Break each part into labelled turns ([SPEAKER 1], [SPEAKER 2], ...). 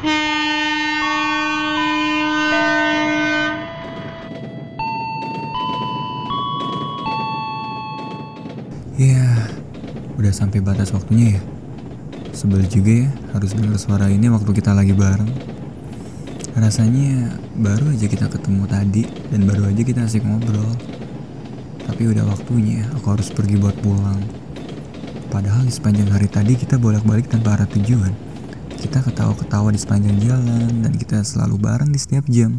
[SPEAKER 1] Ya, udah sampai batas waktunya ya. Sebel juga ya harus dengar suara ini waktu kita lagi bareng. Rasanya baru aja kita ketemu tadi dan baru aja kita asik ngobrol. Tapi udah waktunya aku harus pergi buat pulang. Padahal di sepanjang hari tadi kita bolak-balik tanpa arah tujuan. Kita ketawa-ketawa di sepanjang jalan dan kita selalu bareng di setiap jam.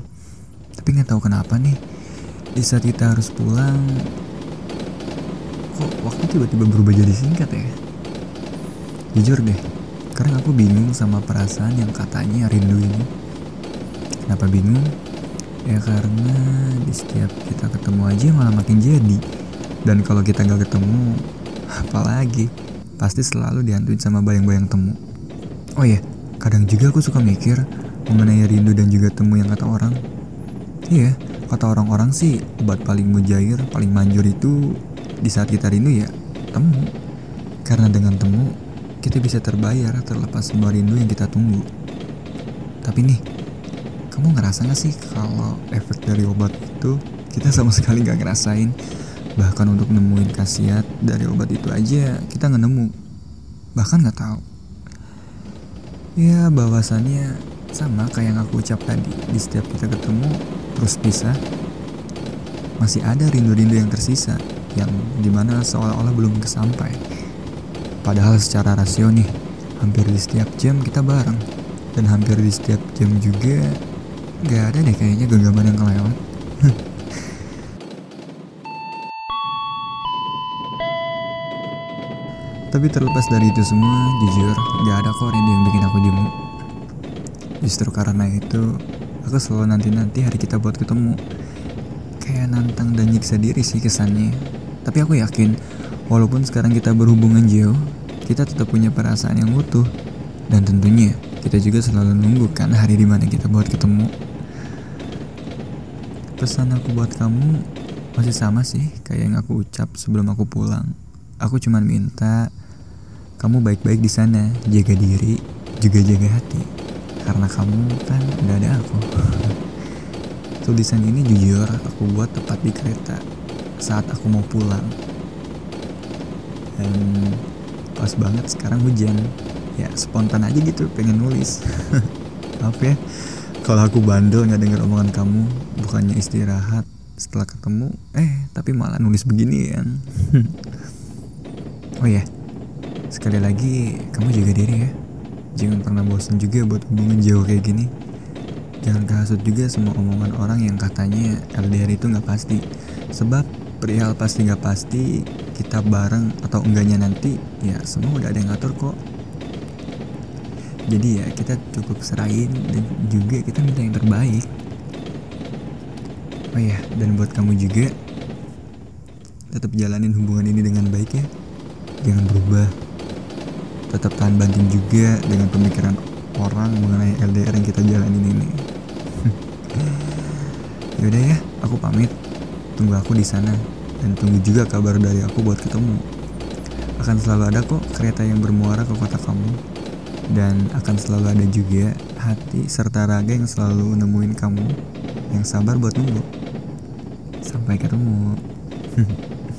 [SPEAKER 1] Tapi nggak tahu kenapa nih, di saat kita harus pulang, kok waktu tiba-tiba berubah jadi singkat ya? Jujur deh, karena aku bingung sama perasaan yang katanya rindu ini. Kenapa bingung? Ya karena di setiap kita ketemu aja malah makin jadi. Dan kalau kita nggak ketemu, apalagi pasti selalu dihantuin sama bayang-bayang temu. Oh iya, kadang juga aku suka mikir mengenai rindu dan juga temu yang kata orang. Iya, kata orang-orang sih obat paling mujair, paling manjur itu di saat kita rindu ya temu. Karena dengan temu kita bisa terbayar terlepas semua rindu yang kita tunggu. Tapi nih, kamu ngerasa gak sih kalau efek dari obat itu kita sama sekali gak ngerasain? Bahkan untuk nemuin khasiat dari obat itu aja kita nggak nemu. Bahkan nggak tahu. Ya bahwasannya sama kayak yang aku ucap tadi. Di setiap kita ketemu terus pisah masih ada rindu-rindu yang tersisa yang di mana seolah-olah belum kesampai. Padahal secara rasio nih hampir di setiap jam kita bareng. Dan hampir di setiap jam juga nggak ada deh kayaknya genggaman yang kelewat Tapi terlepas dari itu semua, jujur, gak ada kok rindu yang bikin aku jemu. Justru karena itu, aku selalu nanti-nanti hari kita buat ketemu. Kayak nantang dan nyiksa diri sih kesannya. Tapi aku yakin, walaupun sekarang kita berhubungan jauh, kita tetap punya perasaan yang utuh. Dan tentunya, kita juga selalu nunggu kan hari di mana kita buat ketemu. Pesan aku buat kamu masih sama sih kayak yang aku ucap sebelum aku pulang. Aku cuma minta kamu baik-baik di sana, jaga diri, juga jaga hati. Karena kamu kan udah ada aku. Tulisan ini jujur aku buat tepat di kereta saat aku mau pulang. Dan pas banget sekarang hujan. Ya spontan aja gitu pengen nulis. Maaf ya, kalau aku bandel nggak denger omongan kamu, bukannya istirahat setelah ketemu, eh tapi malah nulis begini ya. oh ya, sekali lagi kamu jaga diri ya. Jangan pernah bosan juga buat hubungan jauh kayak gini. Jangan kehasut juga semua omongan orang yang katanya LDR itu nggak pasti. Sebab perihal pasti nggak pasti, kita bareng atau enggaknya nanti, ya semua udah ada yang ngatur kok. Jadi ya kita cukup serahin dan juga kita minta yang terbaik. Oh ya, dan buat kamu juga, tetap jalanin hubungan ini dengan baik ya. Jangan berubah. Tetap tahan banting juga dengan pemikiran orang mengenai LDR yang kita jalanin ini. Yaudah ya, aku pamit. Tunggu aku di sana dan tunggu juga kabar dari aku buat ketemu. Akan selalu ada kok kereta yang bermuara ke kota kamu dan akan selalu ada juga hati serta raga yang selalu nemuin kamu yang sabar buat nunggu. Sampai ketemu.